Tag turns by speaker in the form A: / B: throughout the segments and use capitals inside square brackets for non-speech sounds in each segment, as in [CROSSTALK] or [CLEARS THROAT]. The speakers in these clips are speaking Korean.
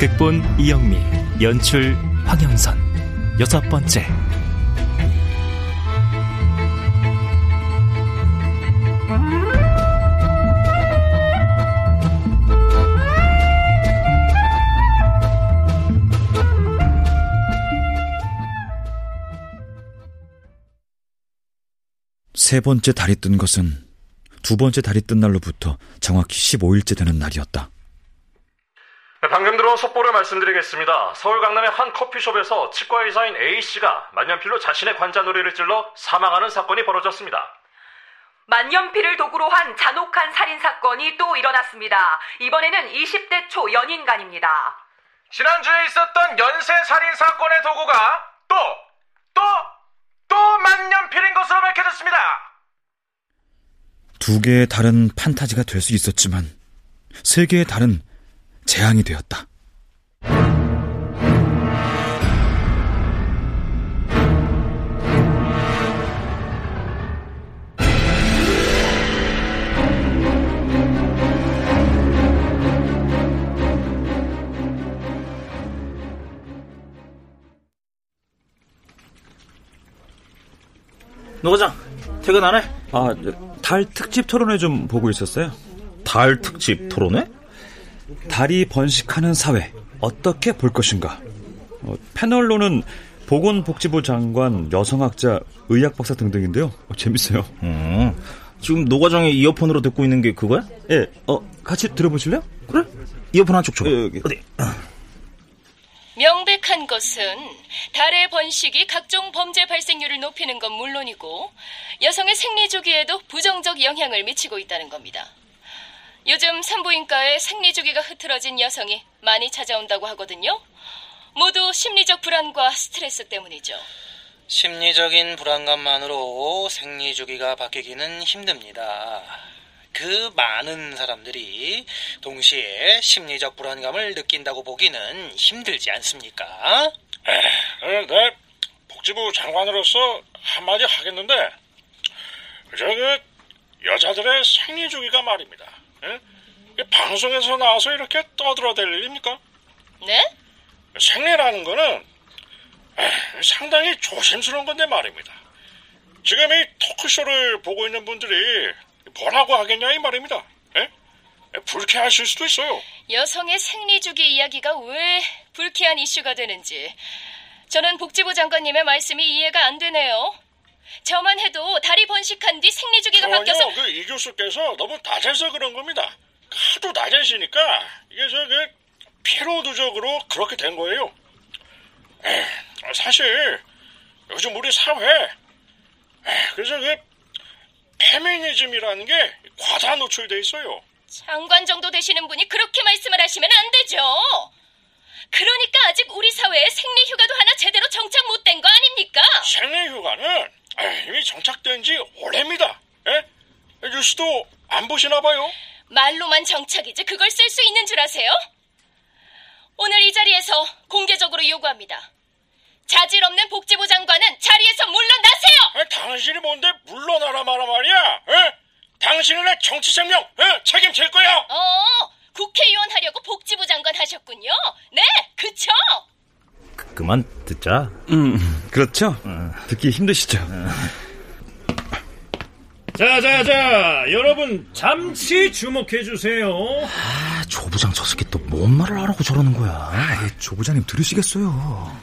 A: 극본 이영미 연출 황영선 여섯 번째
B: 세 번째 달이 뜬 것은 두 번째 달이 뜬 날로부터 정확히 15일째 되는 날이었다.
C: 네, 방금 들어온 속보를 말씀드리겠습니다. 서울 강남의 한 커피숍에서 치과 의사인 A씨가 만년필로 자신의 관자놀이를 찔러 사망하는 사건이 벌어졌습니다.
D: 만년필을 도구로 한 잔혹한 살인 사건이 또 일어났습니다. 이번에는 20대 초 연인간입니다.
C: 지난주에 있었던 연쇄 살인 사건의 도구가 또, 또, 또 만년필인 것으로 밝혀졌습니다.
B: 두 개의 달은 판타지가 될 수 있었지만 세 개의 달은 재앙이 되었다.
E: 노 과장 퇴근 안 해?
B: 아, 달 특집 토론회 좀 보고 있었어요.
E: 달 특집 토론회?
B: 달이 번식하는 사회 어떻게 볼 것인가? 어, 패널로는 보건복지부 장관, 여성학자, 의학박사 등등인데요. 어, 재밌어요.
E: 음, 지금 노 과장이 이어폰으로 듣고 있는 게 그거야?
B: 예, 어, 같이 들어보실래요?
E: 그래? 이어폰 한쪽 줘.
B: 예, 여기.
E: 어디?
F: 명백한 것은 달의 번식이 각종 범죄 발생률을 높이는 건 물론이고 여성의 생리 주기에도 부정적 영향을 미치고 있다는 겁니다. 요즘 산부인과에 생리 주기가 흐트러진 여성이 많이 찾아온다고 하거든요. 모두 심리적 불안과 스트레스 때문이죠.
G: 심리적인 불안감만으로 생리 주기가 바뀌기는 힘듭니다. 그 많은 사람들이 동시에 심리적 불안감을 느낀다고 보기는 힘들지 않습니까?
H: 에, 네, 복지부 장관으로서 한마디 하겠는데, 저그 여자들의 생리 주기가 말입니다. 에? 이게 방송에서 나와서 이렇게 떠들어댈 일입니까?
F: 네?
H: 생리라는 거는 에, 상당히 조심스러운 건데 말입니다. 지금 이 토크쇼를 보고 있는 분들이 뭐라고 하겠냐 이 말입니다. 에? 에, 불쾌하실 수도 있어요.
F: 여성의 생리 주기 이야기가 왜 불쾌한 이슈가 되는지 저는 복지부 장관님의 말씀이 이해가 안 되네요. 저만 해도 달이 번식한 뒤 생리 주기가 바뀌어서
H: 전혀 그이 교수께서 너무 낮아서 그런 겁니다. 하도 낮으시니까 이게 저그 피로 누적으로 그렇게 된 거예요. 에, 사실 요즘 우리 사회 에, 그래서 그 페미니즘이라는 게 과다 노출돼 있어요.
F: 장관 정도 되시는 분이 그렇게 말씀을 하시면 안 되죠. 그러니까 아직 우리 사회에 생리 휴가도 하나 제대로 정착 못 된 거 아닙니까?
H: 생리휴가는 에, 이미 정착된 지 오래입니다. 에? 뉴스도 안 보시나 봐요.
F: 말로만 정착이지 그걸 쓸 수 있는 줄 아세요? 오늘 이 자리에서 공개적으로 요구합니다. 자질 없는 복지부 장관은 자리에서 물러나세요!
H: 에, 당신이 뭔데 물러나라 마라 말이야. 에? 당신은 내 정치 생명 에? 책임질 거야.
F: 어, 국회의원 하려고 복지부 장관 하셨군요. 네, 그쵸?
E: 그, 그만 듣자.
B: 음, 그렇죠. 듣기 힘드시죠?
I: 자, 자, 자, 여러분 잠시 주목해 주세요.
E: 아, 조 부장 저 새끼 또 뭔 말을 하라고 저러는 거야.
B: 아, 조 부장님 들으시겠어요.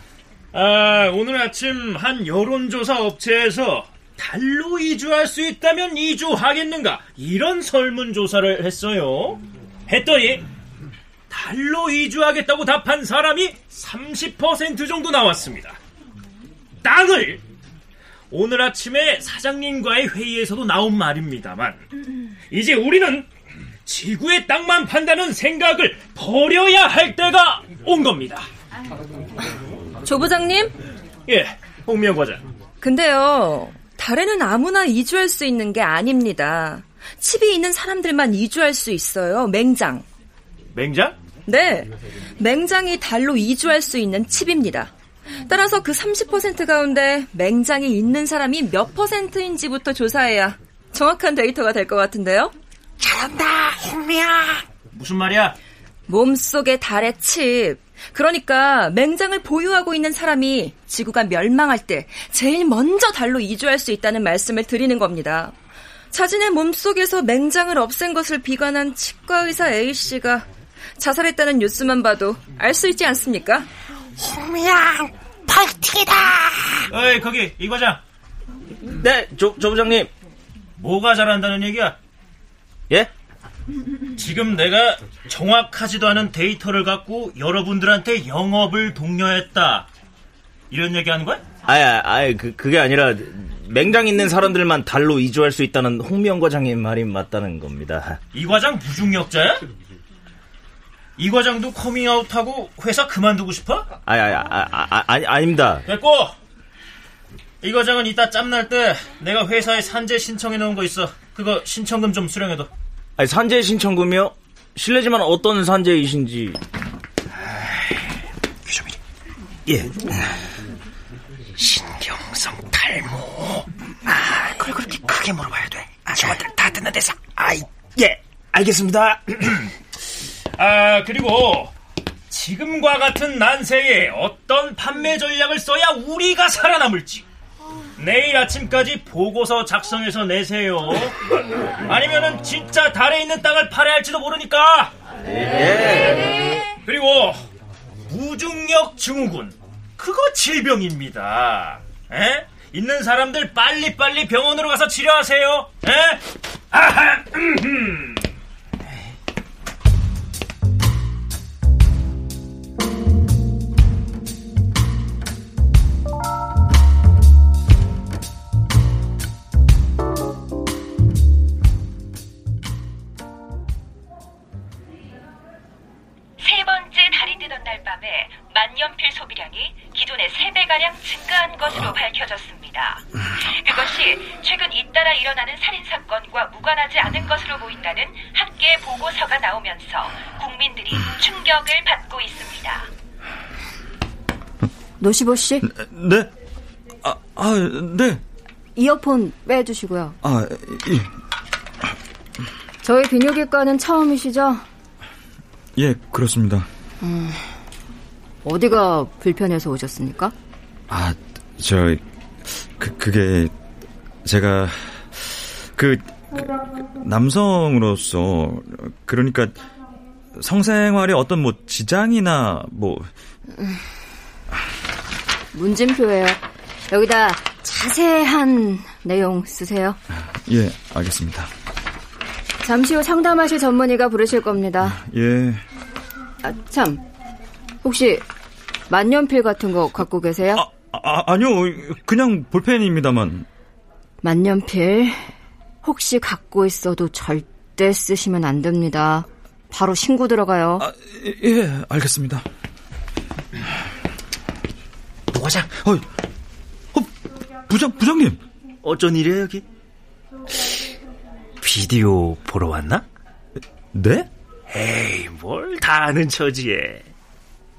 I: 아, 오늘 아침 한 여론조사 업체에서 달로 이주할 수 있다면 이주하겠는가 이런 설문조사를 했어요. 했더니 달로 이주하겠다고 답한 사람이 30% 정도 나왔습니다. 땅을 오늘 아침에 사장님과의 회의에서도 나온 말입니다만 이제 우리는 지구의 땅만 판다는 생각을 버려야 할 때가 온 겁니다.
J: 조 부장님?
I: 예, 홍미영 과장.
J: 근데요, 달에는 아무나 이주할 수 있는 게 아닙니다. 칩이 있는 사람들만 이주할 수 있어요. 맹장.
I: 맹장?
J: 네. 맹장이 달로 이주할 수 있는 칩입니다. 따라서 그 30% 가운데 맹장이 있는 사람이 몇 퍼센트인지부터 조사해야 정확한 데이터가 될 것 같은데요?
G: 잘한다, 홍미야.
I: 무슨 말이야?
J: 몸속의 달의 칩. 그러니까 맹장을 보유하고 있는 사람이 지구가 멸망할 때 제일 먼저 달로 이주할 수 있다는 말씀을 드리는 겁니다. 자신의 몸속에서 맹장을 없앤 것을 비관한 치과 의사 A씨가 자살했다는 뉴스만 봐도 알 수 있지 않습니까?
G: 홍미양, 파이팅이다!
I: 어이, 거기, 이 과장.
E: 네, 조, 조 부장님.
I: 뭐가 잘한다는 얘기야?
E: 예?
I: 지금 내가 정확하지도 않은 데이터를 갖고 여러분들한테 영업을 독려했다. 이런 얘기 하는 거야?
E: 아이, 아이, 그, 그게 아니라, 맹장 있는 사람들만 달로 이주할 수 있다는 홍미영 과장님 말이 맞다는 겁니다.
I: 이 과장 무중력자야? 이 과장도 커밍아웃하고 회사 그만두고 싶어?
E: 아이, 아이, 아, 아, 아, 아닙니다.
I: 됐고! 이 과장은 이따 짬날 때 내가 회사에 산재 신청해 놓은 거 있어. 그거 신청금 좀 수령해둬.
E: 아니, 산재 신청금이요? 실례지만 어떤 산재이신지.
G: 규정이
E: 예.
G: 신경성 탈모. 아, 그걸 그렇게 크게 물어봐야 돼. 아줌마들 다 듣는 데서. 아이,
E: 예, 알겠습니다. [CLEARS THROAT]
I: 아, 그리고 지금과 같은 난세에 어떤 판매 전략을 써야 우리가 살아남을지 내일 아침까지 보고서 작성해서 내세요. 아니면은 진짜 달에 있는 땅을 팔아야 할지도 모르니까. 그리고 무중력 증후군 그거 질병입니다. 에? 있는 사람들 빨리빨리 병원으로 가서 치료하세요. 에? 아하, 음흠.
K: 노시보 씨,
B: 네? 아, 아, 네.
K: 이어폰 빼주시고요.
B: 아, 예,
K: 저희 비뇨기과는 처음이시죠?
B: 예, 그렇습니다.
K: 어디가 불편해서 오셨습니까?
B: 아, 저, 그, 그게, 제가, 그, 그, 남성으로서, 그러니까, 성생활에 어떤 뭐 지장이나 뭐,
K: 문진표예요. 여기다 자세한 내용 쓰세요.
B: 예, 알겠습니다.
K: 잠시 후 상담하실 전문의가 부르실 겁니다.
B: 예,
K: 아, 참. 혹시 만년필 같은 거 갖고 계세요?
B: 아, 아, 아니요, 그냥 볼펜입니다만.
K: 만년필 혹시 갖고 있어도 절대 쓰시면 안 됩니다. 바로 신고 들어가요.
B: 아, 예, 알겠습니다.
G: 노과장.
B: 어, 어, 부장, 부장님.
E: 어쩐 일이에요, 여기? 비디오 보러 왔나?
B: 네?
E: 에이, 뭘 다 아는 처지에.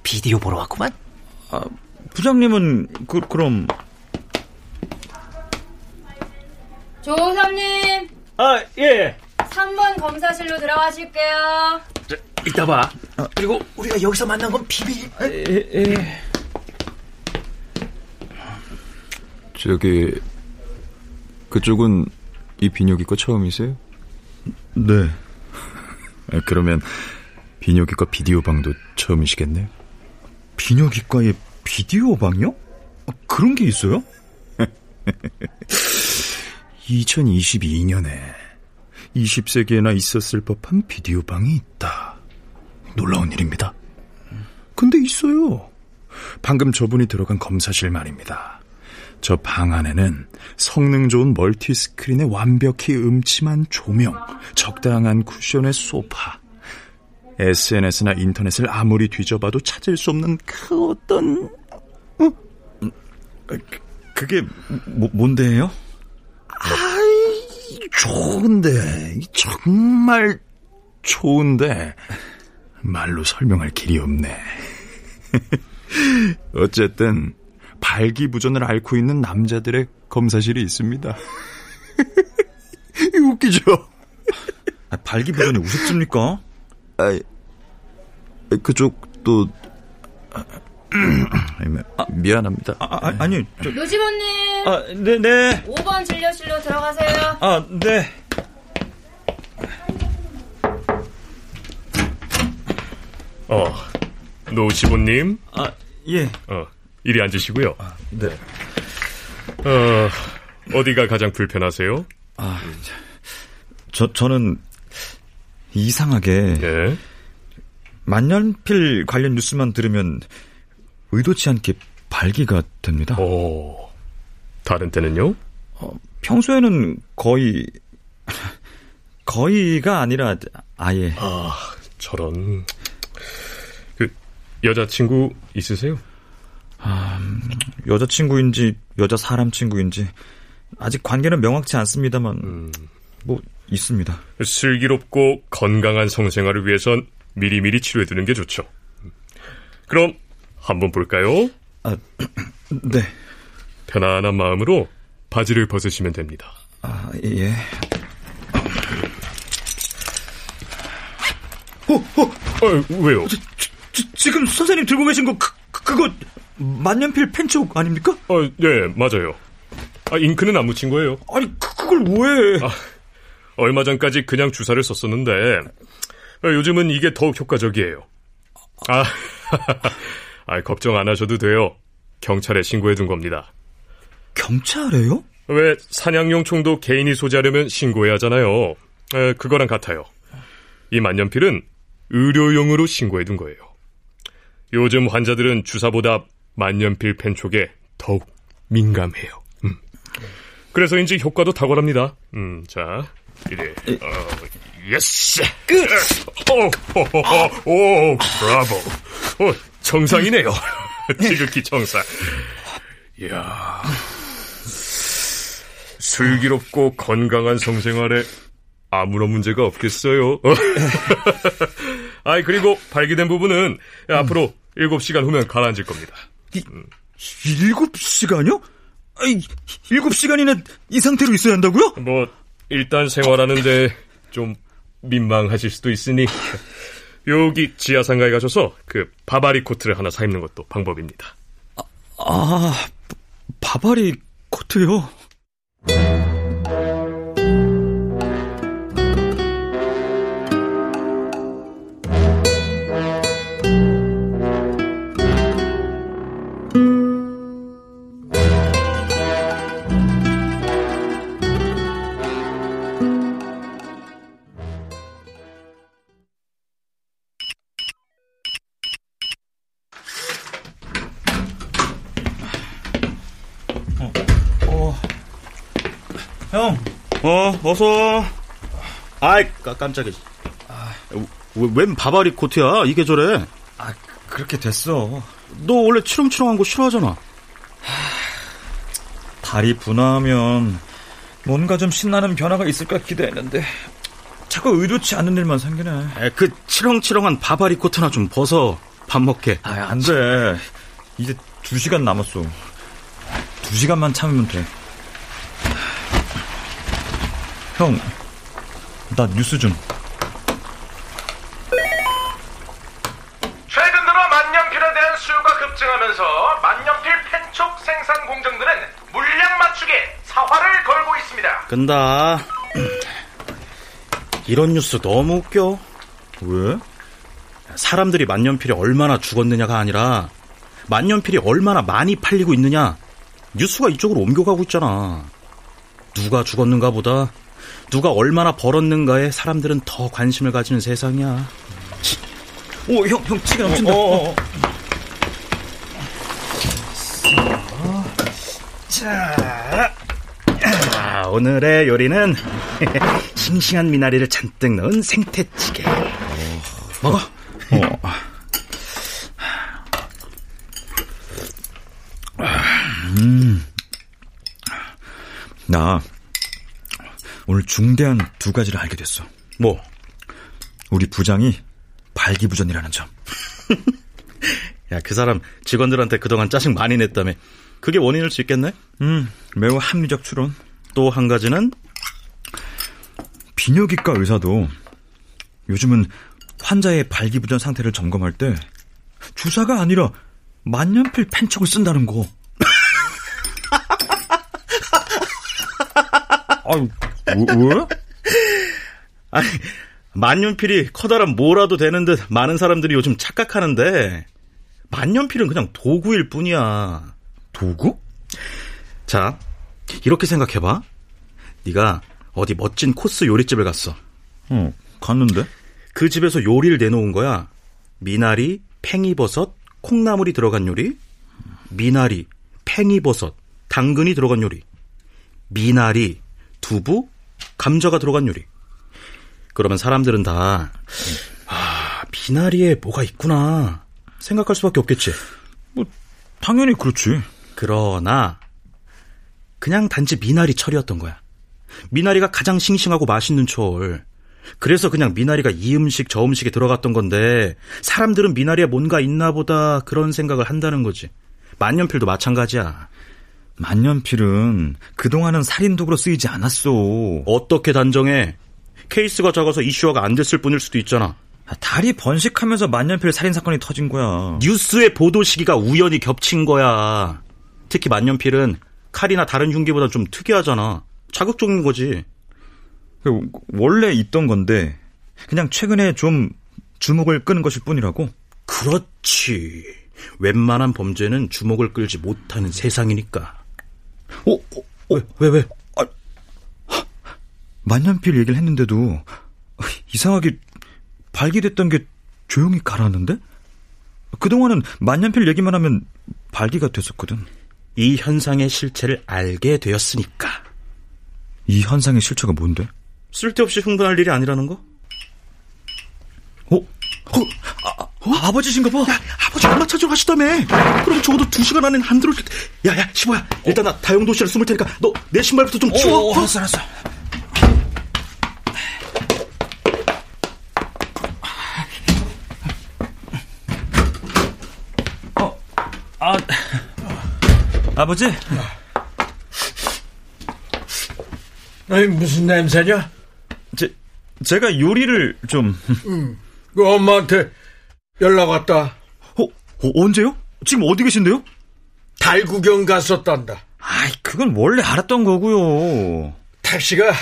E: 비디오 보러 왔구만?
B: 아, 부장님은, 그, 그럼,
K: 조사님,
I: 아, 예.
K: 3번 검사실로 들어가실게요.
E: 저, 이따 봐. 그리고 우리가 여기서 만난 건 비밀.
L: 저기 그쪽은 이 비뇨기과 처음이세요?
B: 네.
L: 아, 그러면 비뇨기과 비디오 방도 처음이시겠네요.
B: 비뇨기과에 비디오 방이요? 아, 그런 게 있어요? [LAUGHS]
L: 2022년에 20세기에나 있었을 법한 비디오 방이 있다. 놀라운 일입니다. 근데 있어요. 방금 저분이 들어간 검사실 말입니다. 저 방 안에는 성능 좋은 멀티 스크린에 완벽히 음침한 조명, 적당한 쿠션의 소파, SNS나 인터넷을 아무리 뒤져봐도 찾을 수 없는 그 어떤 어?
B: 그게 뭐, 뭔데요?
L: 아이 좋은데 정말 좋은데 말로 설명할 길이 없네. [LAUGHS] 어쨌든 발기부전을 앓고 있는 남자들의 검사실이 있습니다. [LAUGHS] 웃기죠?
B: 아, 발기부전이 우습습니까?
L: 아, 그쪽도 아, 미안합니다.
B: 아, 아, 니
K: 저... 노지원님.
B: 아, 네, 네.
K: 5번 진료실로 들어가세요.
B: 아, 네.
M: 어, 노지보님.
B: 아, 예.
M: 어, 이리 앉으시고요.
B: 아, 네.
M: 어, 어디가 가장 불편하세요?
B: 아, 저, 저는 이상하게.
M: 네.
B: 만년필 관련 뉴스만 들으면 의도치 않게 발기가 됩니다.
M: 오, 다른 때는요?
B: 어, 평소에는 거의, 거의가 아니라 아예.
M: 아, 저런. 그, 여자친구 있으세요?
B: 아, 여자친구인지, 여자 사람 친구인지, 아직 관계는 명확치 않습니다만, 음. 뭐, 있습니다.
M: 슬기롭고 건강한 성생활을 위해선 미리미리 치료해두는 게 좋죠. 그럼 한번 볼까요?
B: 아, [CLEARS THROAT] 네.
M: 편안한 마음으로 바지를 벗으시면 됩니다.
B: 아, 예.
M: 어, 어, 어 왜요?
B: 저, 저, 지금 선생님 들고 계신 거 그, 그거 만년필 펜촉 아닙니까?
M: 어, 네, 맞아요. 아, 잉크는 안 묻힌 거예요.
B: 아니, 그, 그걸 왜?
M: 아, 얼마 전까지 그냥 주사를 썼었는데 어, 요즘은 이게 더욱 효과적이에요. 아, [LAUGHS] 아, 걱정 안 하셔도 돼요. 경찰에 신고해 둔 겁니다.
B: 경찰에요?
M: 왜 사냥용 총도 개인이 소지하려면 신고해야 하잖아요. 에, 그거랑 같아요. 이 만년필은 의료용으로 신고해 둔 거예요. 요즘 환자들은 주사보다 만년필 펜촉에 더욱 민감해요. 음. 그래서인지 효과도 탁월합니다. 음, 자, 이래. 어, yes! 끝! 오, 오, 오, 오, 브라보. 오, 정상이네요. [LAUGHS] 지극히 정상. 이야. 슬기롭고 건강한 성생활에 아무런 문제가 없겠어요. [LAUGHS] 아이, 그리고 발기된 부분은 음. 앞으로 7시간 후면 가라앉을 겁니다.
B: 이, 7시간이요? 아이, 7시간이나 이 상태로 있어야 한다고요?
M: 뭐, 일단 생활하는데 좀 민망하실 수도 있으니 여기 지하상가에 가셔서 그 바바리 코트를 하나 사 입는 것도 방법입니다.
B: 아, 아 바바리 코트요?
E: 어, 어서. 아이, 깜짝이야. 아, 웬 바바리 코트야? 이게 저래?
B: 아, 그렇게 됐어.
E: 너 원래 치렁치렁한 거 싫어하잖아.
B: 다리 분화하면 뭔가 좀 신나는 변화가 있을까 기대했는데 자꾸 의도치 않는 일만 생기네.
E: 에, 그 치렁치렁한 바바리 코트나 좀 벗어. 밥 먹게.
B: 아, 안 돼. 이제 두 시간 남았어. 두 시간만 참으면 돼. 형, 나 뉴스 좀.
C: 최근 들어 만년필에 대한 수요가 급증하면서 만년필 펜촉 생산 공정들은 물량 맞추기에 사활을 걸고 있습니다.
E: 끈다. [CLEARS THROAT] 이런 뉴스 너무 웃겨.
B: 왜?
E: 사람들이 만년필이 얼마나 죽었느냐가 아니라 만년필이 얼마나 많이 팔리고 있느냐 뉴스가 이쪽으로 옮겨가고 있잖아. 누가 죽었는가 보다 누가 얼마나 벌었는가에 사람들은 더 관심을 가지는 세상이야.
B: 오, 형, 형, 치가 넘친다. 어, 어, 어.
E: 자, 자, 오늘의 요리는 [LAUGHS] 싱싱한 미나리를 잔뜩 넣은 생태찌개.
B: 먹어. 어. 음. 나 오늘 중대한 두 가지를 알게 됐어.
E: 뭐?
B: 우리 부장이 발기부전이라는 점. [LAUGHS]
E: 야, 그 사람 직원들한테 그동안 짜증 많이 냈다며. 그게 원인일 수 있겠네?
B: 음, 매우 합리적 추론.
E: 또 한 가지는
B: 비뇨기과 의사도 요즘은 환자의 발기부전 상태를 점검할 때 주사가 아니라 만년필 펜촉을 쓴다는 거. [LAUGHS]
E: 아유, 왜? 아니, 만년필이 커다란 뭐라도 되는 듯 많은 사람들이 요즘 착각하는데 만년필은 그냥 도구일 뿐이야.
B: 도구?
E: 자, 이렇게 생각해봐. 네가 어디 멋진 코스 요리집을 갔어.
B: 어, 갔는데?
E: 그 집에서 요리를 내놓은 거야. 미나리, 팽이버섯, 콩나물이 들어간 요리. 미나리, 팽이버섯, 당근이 들어간 요리. 미나리, 두부, 감자가 들어간 요리. 그러면 사람들은 다, 아, 미나리에 뭐가 있구나. 생각할 수밖에 없겠지.
B: 뭐, 당연히 그렇지.
E: 그러나, 그냥 단지 미나리 철이었던 거야. 미나리가 가장 싱싱하고 맛있는 철. 그래서 그냥 미나리가 이 음식 저 음식에 들어갔던 건데 사람들은 미나리에 뭔가 있나 보다 그런 생각을 한다는 거지. 만년필도 마찬가지야.
B: 만년필은 그동안은 살인도구로 쓰이지 않았어.
E: 어떻게 단정해? 케이스가 작아서 이슈화가 안 됐을 뿐일 수도 있잖아.
B: 달이 번식하면서 만년필 살인 사건이 터진 거야.
E: 뉴스의 보도 시기가 우연히 겹친 거야. 특히 만년필은 칼이나 다른 흉기보다 좀 특이하잖아. 자극적인 거지.
B: 그, 원래 있던 건데 그냥 최근에 좀 주목을 끄는 것일 뿐이라고.
E: 그렇지. 웬만한 범죄는 주목을 끌지 못하는 세상이니까.
B: 어, 어, 왜, 왜, 왜? 아, 만년필 얘기를 했는데도 이상하게 발기됐던 게 조용히 가라앉는데? 그동안은 만년필 얘기만 하면 발기가 됐었거든.
E: 이 현상의 실체를 알게 되었으니까.
B: 이 현상의 실체가 뭔데?
E: 쓸데없이 흥분할 일이 아니라는 거?
B: 어? 어? 아, 어? 아버지신가 봐.
E: 야, 아버지 엄마 찾으러 가시다며. 그럼 적어도 두 시간 안엔 안 들어올 때. 야, 야, 시보야. 일단 나 다용도 실에 숨을 테니까 너 내 신발부터 좀 치워.
B: 어, 알았어, 알았어. 어, 아, 아버지?
G: 아니, 무슨 냄새냐?
B: 제, 제가 요리를 좀.
G: 음, 그 엄마한테 연락 왔다.
B: 어, 어, 언제요? 지금 어디 계신데요?
G: 달 구경 갔었단다.
B: 아이, 그건 원래 알았던 거고요.
G: 택시가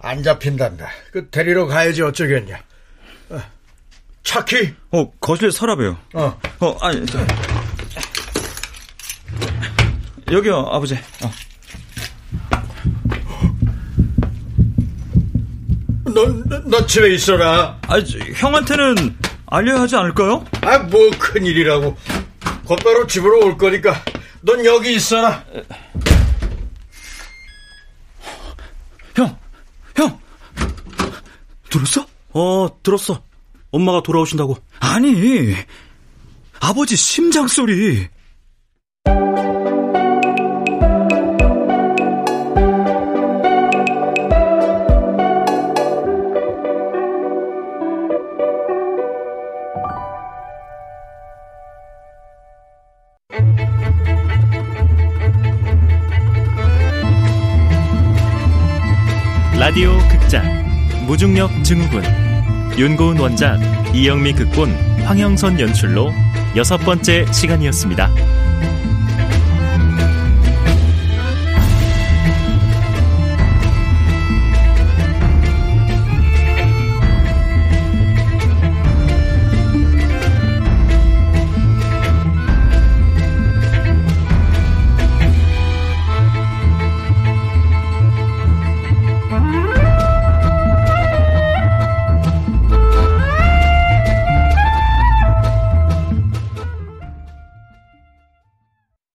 G: 안 잡힌단다. 그 데리러 가야지 어쩌겠냐. 어, 차키?
B: 어, 거실 서랍이요.
G: 어.
B: 어, 아니, 저. 여기요, 아버지. 어.
G: 너, 너, 너 집에 있어라.
B: 아, 형한테는 알려야 하지 않을까요?
G: 아, 뭐 큰일이라고. 곧바로 집으로 올 거니까 넌 여기 있어라.
B: 형, 형. 들었어?
E: 어, 들었어. 엄마가 돌아오신다고.
B: 아니, 아버지 심장 소리.
A: 무중력 증후군 윤고은 원작 이영미 극본 황영선 연출로 여섯 번째 시간이었습니다.